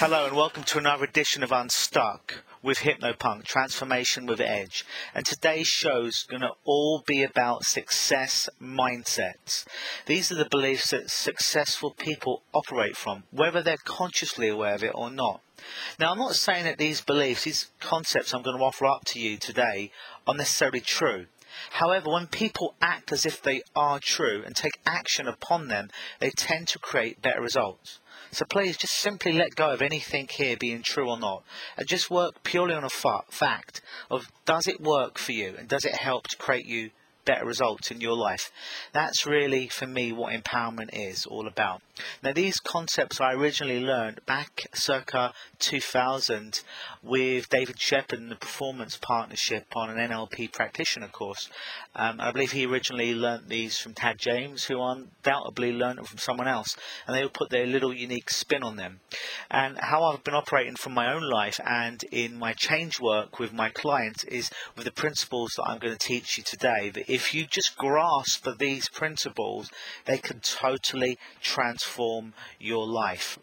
Hello and welcome to another edition of Unstuck with Hypnopunk, Transformation with Edge. And today's show is going to all be about success mindsets. These are the beliefs that successful people operate from, whether they're consciously aware of it or not. Now, I'm not saying that these beliefs, these concepts I'm going to offer up to you today, are necessarily true. However, when people act as if they are true and take action upon them, they tend to create better results. So please just simply let go of anything here being true or not and just work purely on a fa- fact of does it work for you and does it help to create you better results in your life. That's really, for me, what empowerment is all about. Now, these concepts I originally learned back circa 2000 with David Shephard and the Performance Partnership on an NLP practitioner course. Um, I believe he originally learnt these from Tad James, who undoubtedly learnt them from someone else, and they would put their little unique spin on them. And how I've been operating from my own life and in my change work with my clients is with the principles that I'm going to teach you today. That if you just grasp these principles, they can totally transform your life.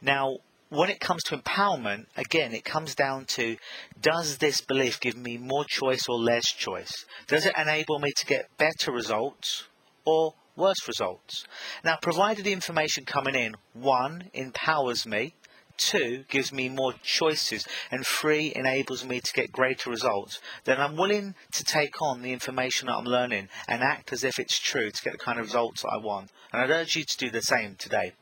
Now, when it comes to empowerment, again, it comes down to does this belief give me more choice or less choice? Does it enable me to get better results or worse results? Now, provided the information coming in, one, empowers me, two gives me more choices, and three enables me to get greater results, then I'm willing to take on the information that I'm learning and act as if it's true to get the kind of results I want. And I'd urge you to do the same today.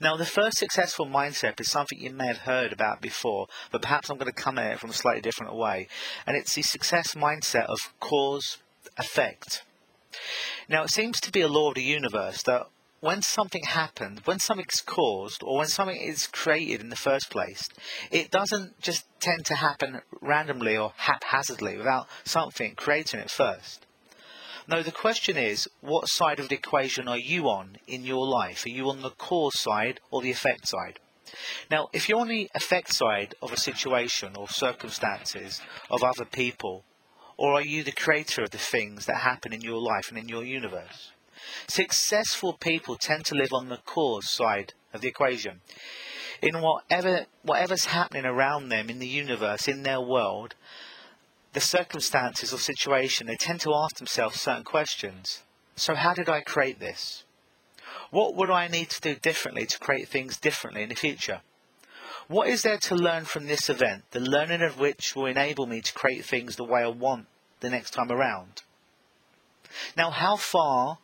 Now, the first successful mindset is something you may have heard about before, but perhaps I'm going to come at it from a slightly different way. And it's the success mindset of cause effect. Now, it seems to be a law of the universe that when something happens, when something's caused, or when something is created in the first place, it doesn't just tend to happen randomly or haphazardly without something creating it first. No, the question is, what side of the equation are you on in your life? Are you on the cause side or the effect side? Now, if you're on the effect side of a situation or circumstances of other people, or are you the creator of the things that happen in your life and in your universe? Successful people tend to live on the cause side of the equation. In whatever whatever's happening around them in the universe, in their world, the circumstances or situation, they tend to ask themselves certain questions. So how did I create this? What would I need to do differently to create things differently in the future? What is there to learn from this event, the learning of which will enable me to create things the way I want the next time around? Now, how far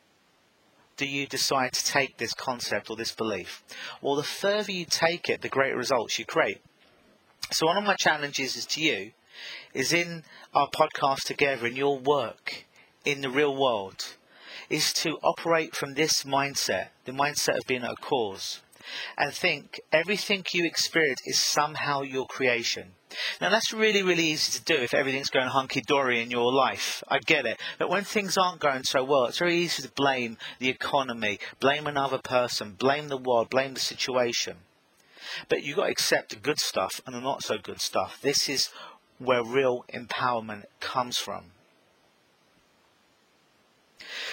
do you decide to take this concept or this belief? Well, the further you take it, the greater results you create. So one of my challenges is to you is in our podcast together, in your work, in the real world, is to operate from this mindset, the mindset of being a cause, and think everything you experience is somehow your creation. Now that's really, really easy to do if everything's going hunky-dory in your life. I get it. But when things aren't going so well, it's very easy to blame the economy, blame another person, blame the world, blame the situation. But you've got to accept the good stuff and the not so good stuff. This is where real empowerment comes from.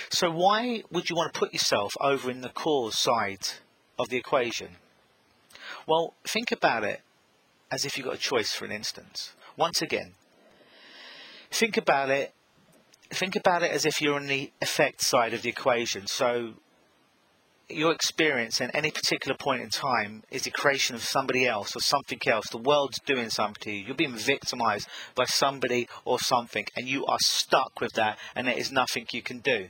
So why would you want to put yourself over in the cause side of the equation? Well, think about it as if you've got a choice for an instance. Once again, think about it think about it as if you're on the effect side of the equation. So your experience at any particular point in time is the creation of somebody else or something else. The world's doing something to you. You're being victimized by somebody or something, and you are stuck with that, and there is nothing you can do.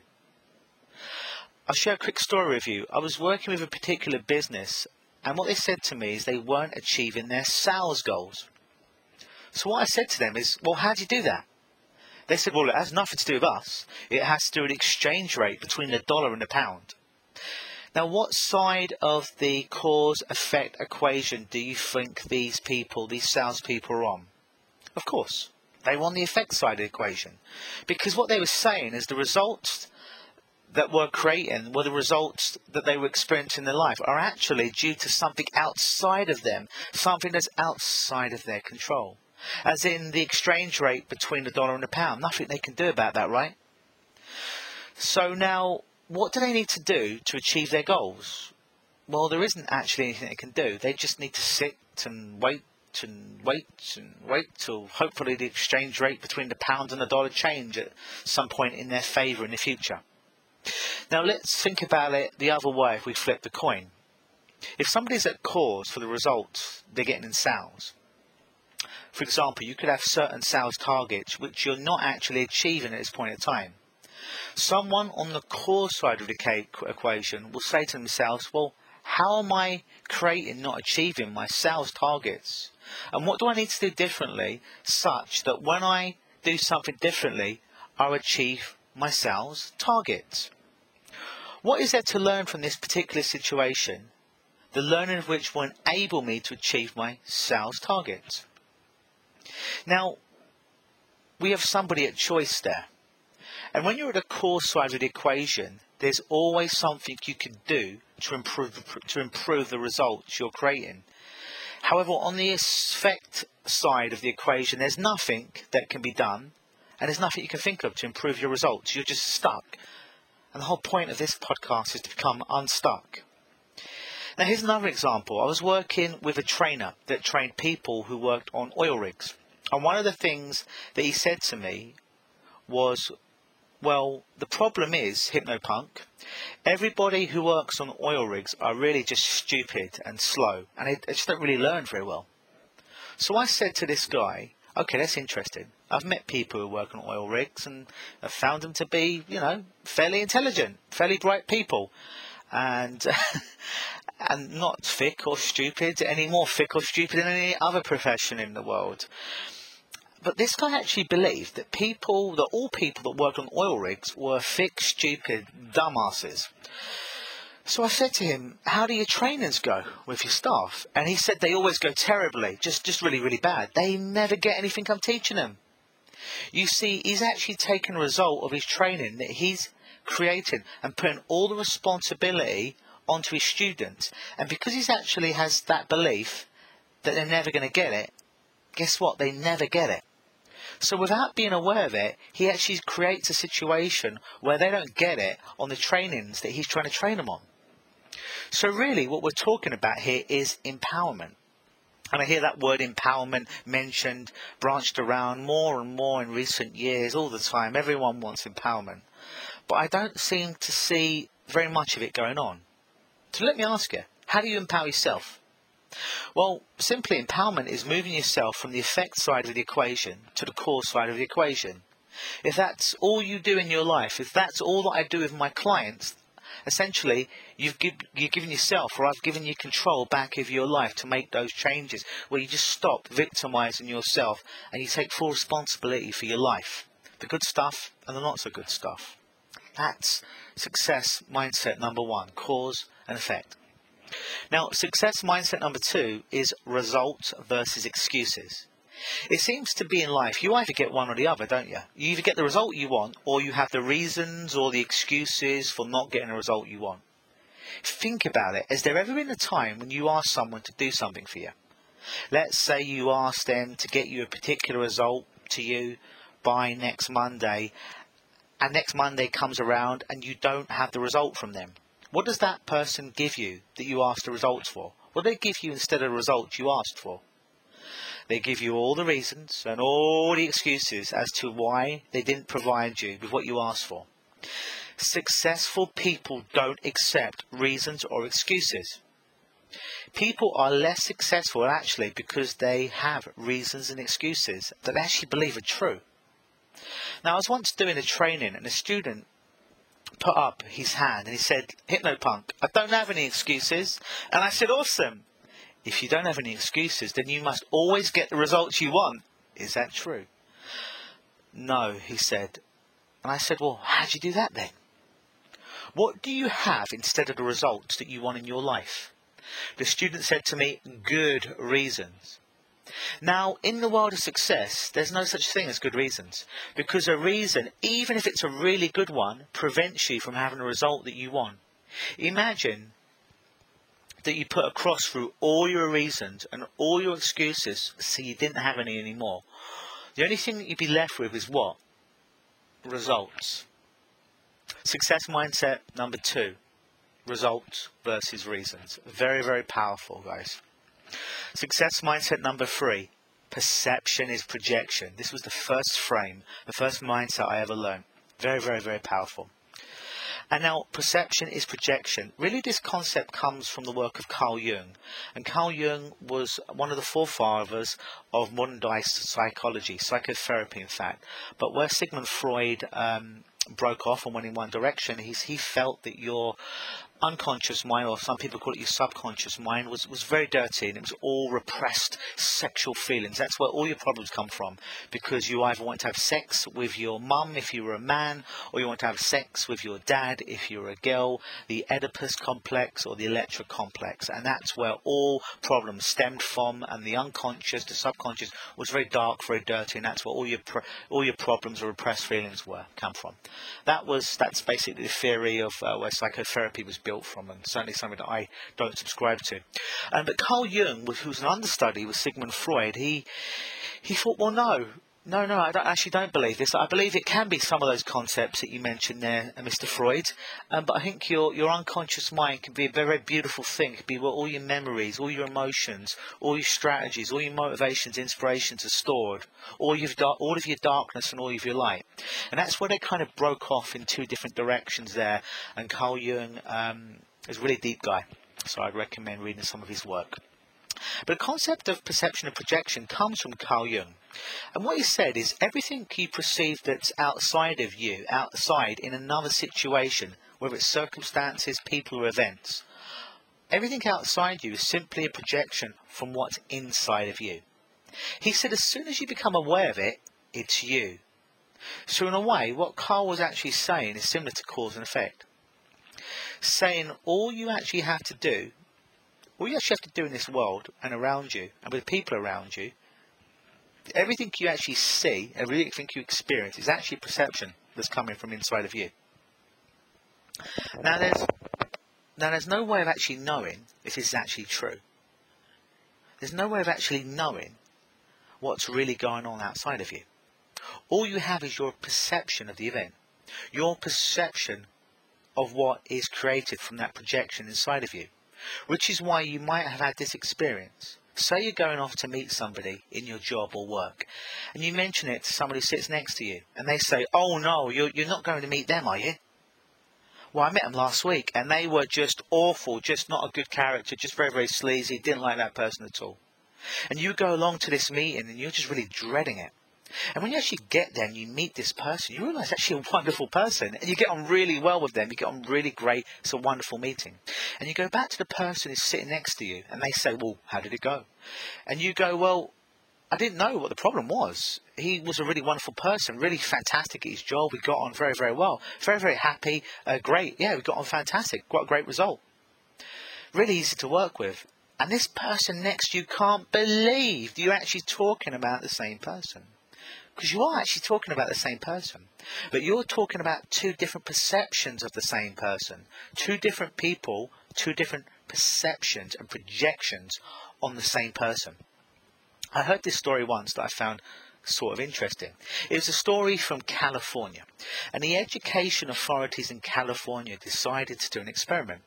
I'll share a quick story with you. I was working with a particular business, and what they said to me is they weren't achieving their sales goals. So what I said to them is, well, how do you do that? They said, well, it has nothing to do with us. It has to do with the exchange rate between the dollar and the pound. Now, what side of the cause effect equation do you think these people, these salespeople, are on? Of course, they were on the effect side of the equation. Because what they were saying is the results that were creating were the results that they were experiencing in their life are actually due to something outside of them, something that's outside of their control. As in the exchange rate between the dollar and the pound. Nothing they can do about that, right? So now what do they need to do to achieve their goals? well, there isn't actually anything they can do. They just need to sit and wait and wait and wait till hopefully the exchange rate between the pound and the dollar change at some point in their favour in the future. Now let's think about it the other way if we flip the coin. If somebody's at cause for the results they're getting in sales, for example, you could have certain sales targets which you're not actually achieving at this point in time. Someone on the cause side of the equation will say to themselves, well, how am I creating not achieving my sales targets? And what do I need to do differently such that when I do something differently, I'll achieve my sales targets? What is there to learn from this particular situation? The learning of which will enable me to achieve my sales targets. Now, we have somebody at choice there. And when you're at the core side of the equation, there's always something you can do to improve to improve the results you're creating. However, on the effect side of the equation, there's nothing that can be done, and there's nothing you can think of to improve your results. You're just stuck. And the whole point of this podcast is to become unstuck. Now, here's another example. I was working with a trainer that trained people who worked on oil rigs. And one of the things that he said to me was, well, the problem is, Hypnopunk, everybody who works on oil rigs are really just stupid and slow, and they, just don't really learn very well. So I said to this guy, okay, that's interesting. I've met people who work on oil rigs and I've found them to be, you know, fairly intelligent, fairly bright people. And and not thick or stupid, any more thick or stupid than any other profession in the world. But this guy actually believed that people, that all people that worked on oil rigs were thick, stupid dumbasses. So I said to him, how do your trainers go with your staff? And he said they always go terribly, just, just really, really bad. They never get anything I'm teaching them. You see, he's actually taken a result of his training that he's created and putting all the responsibility onto his students. And because he's actually has that belief that they're never going to get it, guess what? They never get it. So without being aware of it, he actually creates a situation where they don't get it on the trainings that he's trying to train them on. So really what we're talking about here is empowerment. And I hear that word empowerment mentioned, branched around more and more in recent years, all the time. Everyone wants empowerment. But I don't seem to see very much of it going on. So let me ask you, how do you empower yourself? Well, simply empowerment is moving yourself from the effect side of the equation to the cause side of the equation. If that's all you do in your life, if that's all that I do with my clients, essentially you've give, you're giving yourself or I've given you control back of your life to make those changes where you just stop victimizing yourself and you take full responsibility for your life. The good stuff and the not so good stuff. That's success mindset number one, cause and effect. Now, success mindset number two is results versus excuses. It seems to be in life, you either get one or the other, don't you? You either get the result you want, or you have the reasons or the excuses for not getting the result you want. Think about it. Has there ever been a time when you asked someone to do something for you? Let's say you asked them to get you a particular result to you by next Monday, and next Monday comes around and you don't have the result from them. What does that person give you that you asked the results for? What do they give you instead of the results you asked for? They give you all the reasons and all the excuses as to why they didn't provide you with what you asked for. Successful people don't accept reasons or excuses. People are less successful actually because they have reasons and excuses that they actually believe are true. Now, I was once doing a training and a student put up his hand and he said, Hypnopunk, I don't have any excuses. And I said, Awesome. If you don't have any excuses, then you must always get the results you want. Is that true? No, he said. And I said, Well, how'd you do that then? What do you have instead of the results that you want in your life? The student said to me, Good reasons. Now, in the world of success, there's no such thing as good reasons. Because a reason, even if it's a really good one, prevents you from having a result that you want. Imagine that you put a cross through all your reasons and all your excuses so you didn't have any anymore. The only thing that you'd be left with is what? Results. Success mindset number two. Results versus reasons. Very, very powerful, guys. Success mindset number three. Perception is projection. This was the first frame, the first mindset I ever learned. Very, very, very powerful. And now, perception is projection. Really, this concept comes from the work of Carl Jung. And Carl Jung was one of the forefathers of modern day psychology, psychotherapy, in fact. But where Sigmund Freud um, broke off and went in one direction, he's, he felt that your unconscious mind, or some people call it your subconscious mind, was, was very dirty and it was all repressed sexual feelings. That's where all your problems come from because you either want to have sex with your mum if you were a man, or you want to have sex with your dad if you're a girl, the Oedipus complex or the Electra complex. And that's where all problems stemmed from, and the unconscious, the subconscious, was very dark, very dirty, and that's where all your, all your problems or repressed feelings were come from. That was, that's basically the theory of uh, where psychotherapy was built from, and certainly something that I don't subscribe to. Um, but Carl Jung, who was an understudy with Sigmund Freud, he he thought, well, no, no, no, I don't, actually don't believe this. I believe it can be some of those concepts that you mentioned there, uh, Mr. Freud. Um, but I think your your unconscious mind can be a very, beautiful thing. It can be where all your memories, all your emotions, all your strategies, all your motivations, inspirations are stored. All your all of your darkness and all of your light. And that's where they kind of broke off in two different directions there. And Carl Jung um, is a really deep guy, so I'd recommend reading some of his work. But the concept of perception and projection comes from Carl Jung. And what he said is everything you perceive that's outside of you, outside in another situation, whether it's circumstances, people, or events, everything outside you is simply a projection from what's inside of you. He said as soon as you become aware of it, it's you. So in a way, what Carl was actually saying is similar to cause and effect. Saying all you actually have to do, all you actually have to do in this world and around you and with people around you, everything you actually see, everything you experience is actually perception that's coming from inside of you. Now there's now there's no way of actually knowing if this is actually true. There's no way of actually knowing what's really going on outside of you. All you have is your perception of the event, your perception of what is created from that projection inside of you, which is why you might have had this experience. Say you're going off to meet somebody in your job or work, and you mention it to somebody who sits next to you, and they say, "Oh no, you're you're not going to meet them, are you?" Well, I met them last week, and they were just awful, just not a good character, just very very sleazy. Didn't like that person at all. And you go along to this meeting, and you're just really dreading it. And when you actually get there and you meet this person, you realize actually a wonderful person and you get on really well with them. You get on really great. It's a wonderful meeting. And you go back to the person who's sitting next to you and they say, well, how did it go? And you go, well, I didn't know what the problem was. He was a really wonderful person, really fantastic at his job. We got on very, very well. Very, very happy. Uh, great. Yeah, we got on fantastic. What a great result. Really easy to work with. And this person next you can't believe you're actually talking about the same person. Because you are actually talking about the same person. But you're talking about two different perceptions of the same person. Two different people, two different perceptions and projections on the same person. I heard this story once that I found sort of interesting. It was a story from California, and the education authorities in California decided to do an experiment.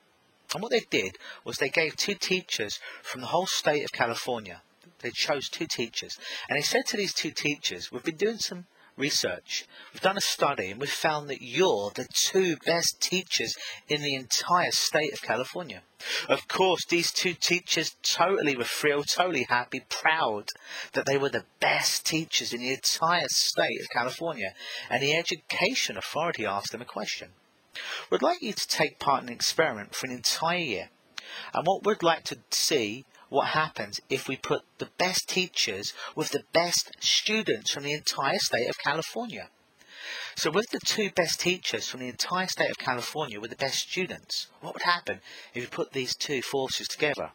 And what they did was they gave two teachers from the whole state of California they chose two teachers. And they said to these two teachers, we've been doing some research. We've done a study and we've found that you're the two best teachers in the entire state of California. Of course, these two teachers totally were thrilled, totally happy, proud that they were the best teachers in the entire state of California. And the education authority asked them a question. We'd like you to take part in an experiment for an entire year. And what we'd like to see what happens if we put the best teachers with the best students from the entire state of California. So with the two best teachers from the entire state of California with the best students, what would happen if we put these two forces together?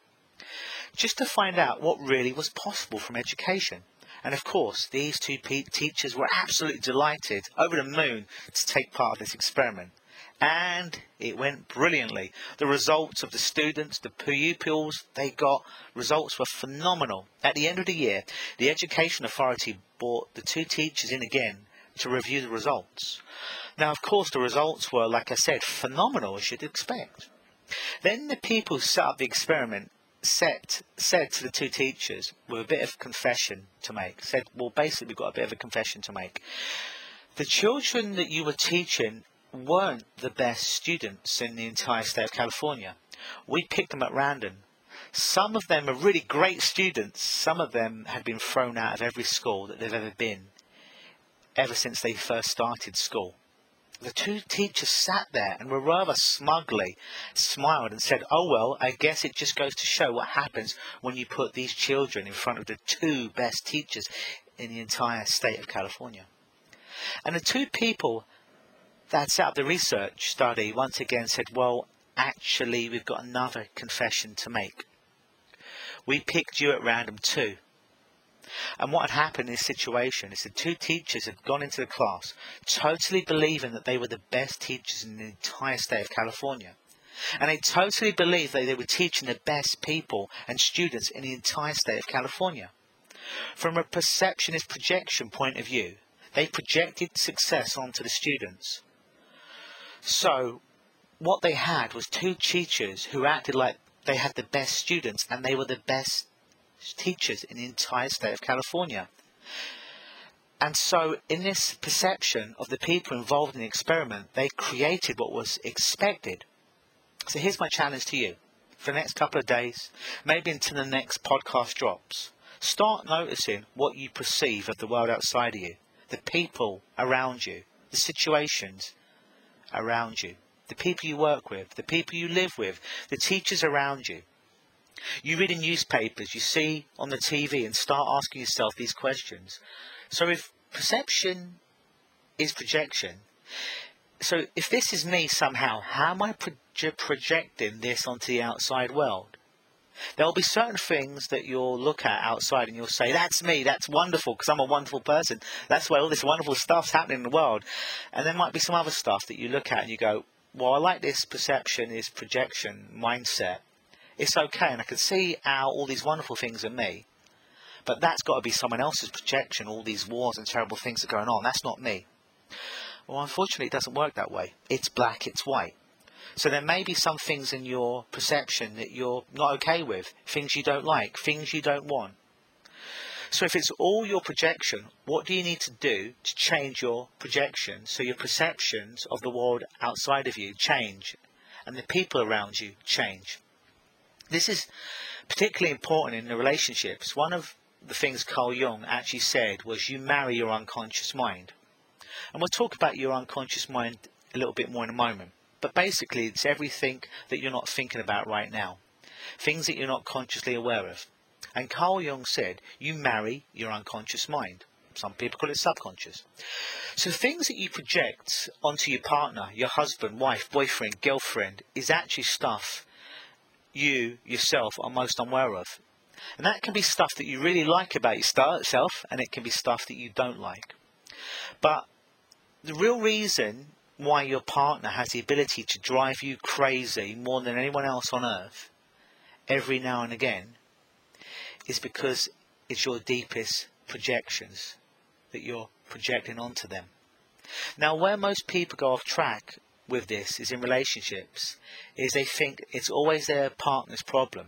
Just to find out what really was possible from education. And of course, these two teachers were absolutely delighted, over the moon, to take part of this experiment and it went brilliantly. The results of the students, the pupils they got, results were phenomenal. At the end of the year, the Education Authority brought the two teachers in again to review the results. Now, of course, the results were, like I said, phenomenal as you'd expect. Then the people who set up the experiment set, said to the two teachers with a bit of confession to make, said, well, basically, we've got a bit of a confession to make. The children that you were teaching weren't the best students in the entire state of California. We picked them at random. Some of them are really great students. Some of them had been thrown out of every school that they've ever been, ever since they first started school. The two teachers sat there and were rather smugly smiled and said, Oh well, I guess it just goes to show what happens when you put these children in front of the two best teachers in the entire state of California. And the two people that set up the research study once again said, Well, actually, we've got another confession to make. We picked you at random too. And what had happened in this situation is the two teachers had gone into the class totally believing that they were the best teachers in the entire state of California. And they totally believed that they were teaching the best people and students in the entire state of California. From a perceptionist projection point of view, they projected success onto the students. So, what they had was two teachers who acted like they had the best students and they were the best teachers in the entire state of California. And so, in this perception of the people involved in the experiment, they created what was expected. So, here's my challenge to you for the next couple of days, maybe until the next podcast drops. Start noticing what you perceive of the world outside of you, the people around you, the situations around you, the people you work with, the people you live with, the teachers around you. You read in newspapers, you see on the TV, and start asking yourself these questions. So, if perception is projection, so if this is me somehow, how am I pro- projecting this onto the outside world? There'll be certain things that you'll look at outside and you'll say, that's me, that's wonderful, because I'm a wonderful person. That's why all this wonderful stuff's happening in the world. And there might be some other stuff that you look at and you go, well, I like this perception, this projection mindset it's okay, and I can see how all these wonderful things are me. But that's got to be someone else's projection, all these wars and terrible things that are going on. That's not me. Well, unfortunately, it doesn't work that way. It's black, it's white. So there may be some things in your perception that you're not okay with, things you don't like, things you don't want. So if it's all your projection, what do you need to do to change your projection so your perceptions of the world outside of you change and the people around you change? This is particularly important in the relationships. One of the things Carl Jung actually said was you marry your unconscious mind. And we'll talk about your unconscious mind a little bit more in a moment. But basically, it's everything that you're not thinking about right now, things that you're not consciously aware of. And Carl Jung said, you marry your unconscious mind. Some people call it subconscious. So things that you project onto your partner, your husband, wife, boyfriend, girlfriend, is actually stuff you yourself are most unaware of. And that can be stuff that you really like about yourself, and it can be stuff that you don't like. But the real reason why your partner has the ability to drive you crazy more than anyone else on earth every now and again is because it's your deepest projections that you're projecting onto them. Now, where most people go off track with this is in relationships is they think it's always their partner's problem.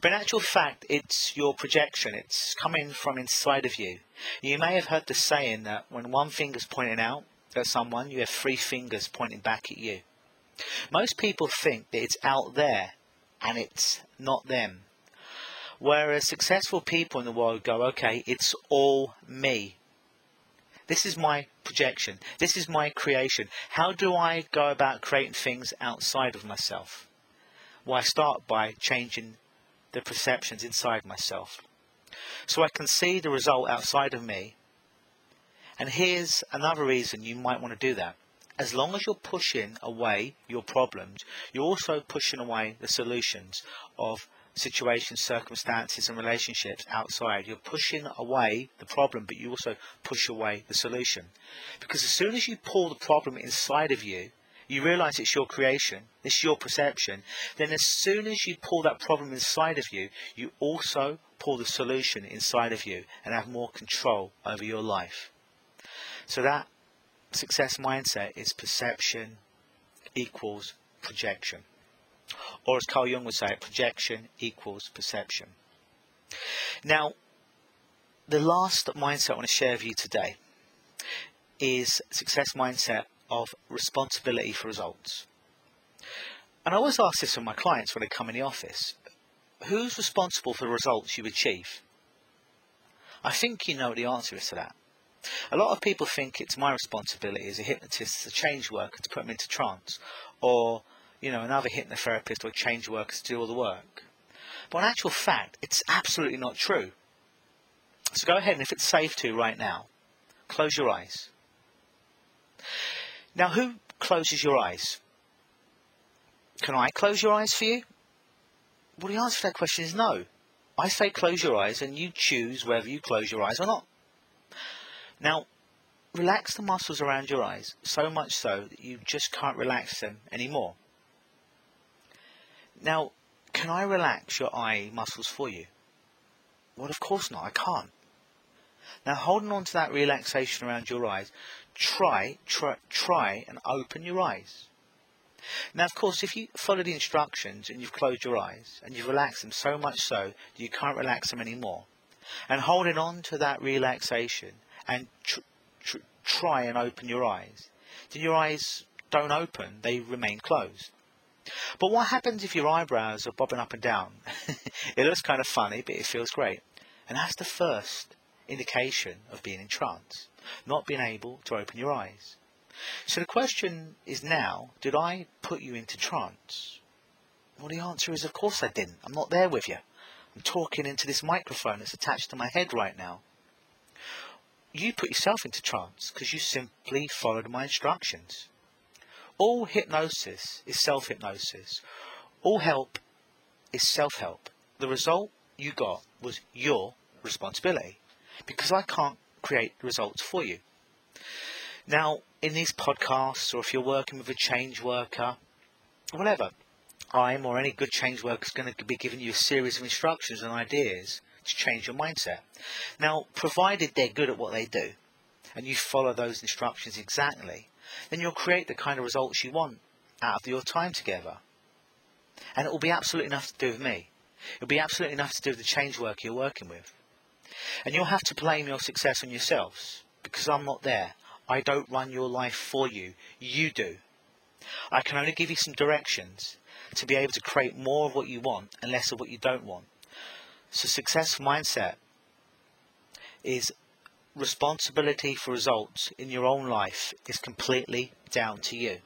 But in actual fact, it's your projection. It's coming from inside of you. You may have heard the saying that when one finger's pointing out at someone, you have three fingers pointing back at you. Most people think that it's out there and it's not them. Whereas successful people in the world go, okay, it's all me. This is my projection. This is my creation. How do I go about creating things outside of myself? Well, I start by changing the perceptions inside myself. So I can see the result outside of me. And here's another reason you might want to do that. As long as you're pushing away your problems, you're also pushing away the solutions of situations, circumstances, and relationships outside. You're pushing away the problem, but you also push away the solution. Because as soon as you pull the problem inside of you, you realize it's your creation, it's your perception, then as soon as you pull that problem inside of you, you also pull the solution inside of you and have more control over your life. So that success mindset is perception equals projection. Or as Carl Jung would say, projection equals perception. Now, the last mindset I want to share with you today is success mindset of responsibility for results. And I always ask this of my clients when they come in the office. Who's responsible for the results you achieve? I think you know the answer is to that. A lot of people think it's my responsibility as a hypnotist, as a change worker, to put them into trance, or you know another hypnotherapist or change worker to do all the work. But in actual fact, it's absolutely not true. So go ahead and if it's safe to right now, close your eyes. Now, who closes your eyes? Can I close your eyes for you? Well, the answer to that question is no. I say close your eyes and you choose whether you close your eyes or not. Now, relax the muscles around your eyes so much so that you just can't relax them anymore. Now, can I relax your eye muscles for you? Well, of course not. I can't. Now, holding on to that relaxation around your eyes, try, try, try and open your eyes. Now, of course, if you follow the instructions and you've closed your eyes and you've relaxed them so much so that you can't relax them anymore, and holding on to that relaxation and tr- tr- try and open your eyes, then your eyes don't open, they remain closed. But what happens if your eyebrows are bobbing up and down? it looks kind of funny, but it feels great. And that's the first indication of being in trance, not being able to open your eyes. So the question is now, did I put you into trance? Well, the answer is, of course I didn't. I'm not there with you. I'm talking into this microphone that's attached to my head right now. You put yourself into trance because you simply followed my instructions. All hypnosis is self hypnosis. All help is self help. The result you got was your responsibility because I can't create results for you. Now, in these podcasts, or if you're working with a change worker, whatever, I'm or any good change worker is going to be giving you a series of instructions and ideas to change your mindset. Now, provided they're good at what they do, and you follow those instructions exactly, then you'll create the kind of results you want out of your time together. And it will be absolutely enough to do with me. It'll be absolutely enough to do with the change work you're working with. And you'll have to blame your success on yourselves because I'm not there. I don't run your life for you. You do. I can only give you some directions to be able to create more of what you want and less of what you don't want. So, success mindset is responsibility for results in your own life is completely down to you.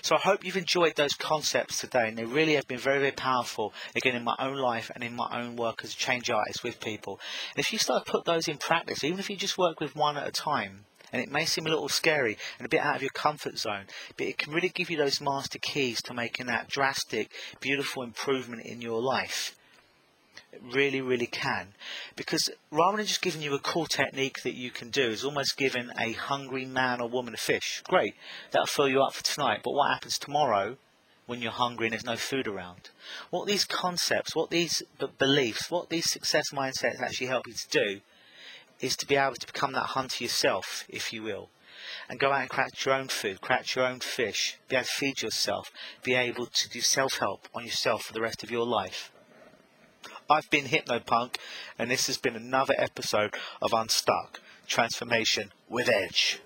So I hope you've enjoyed those concepts today, and they really have been very, very powerful, again, in my own life and in my own work as a change artist with people. And if you start to put those in practice, even if you just work with one at a time, and it may seem a little scary and a bit out of your comfort zone, but it can really give you those master keys to making that drastic, beautiful improvement in your life. It really, really can. Because rather than just giving you a cool technique that you can do, is almost giving a hungry man or woman a fish. Great, that'll fill you up for tonight. But what happens tomorrow when you're hungry and there's no food around? What these concepts, what these beliefs, what these success mindsets actually help you to do is to be able to become that hunter yourself, if you will and go out and craft your own food, craft your own fish, be able to feed yourself, be able to do self help on yourself for the rest of your life. I've been Hypnopunk, and this has been another episode of Unstuck Transformation with Edge.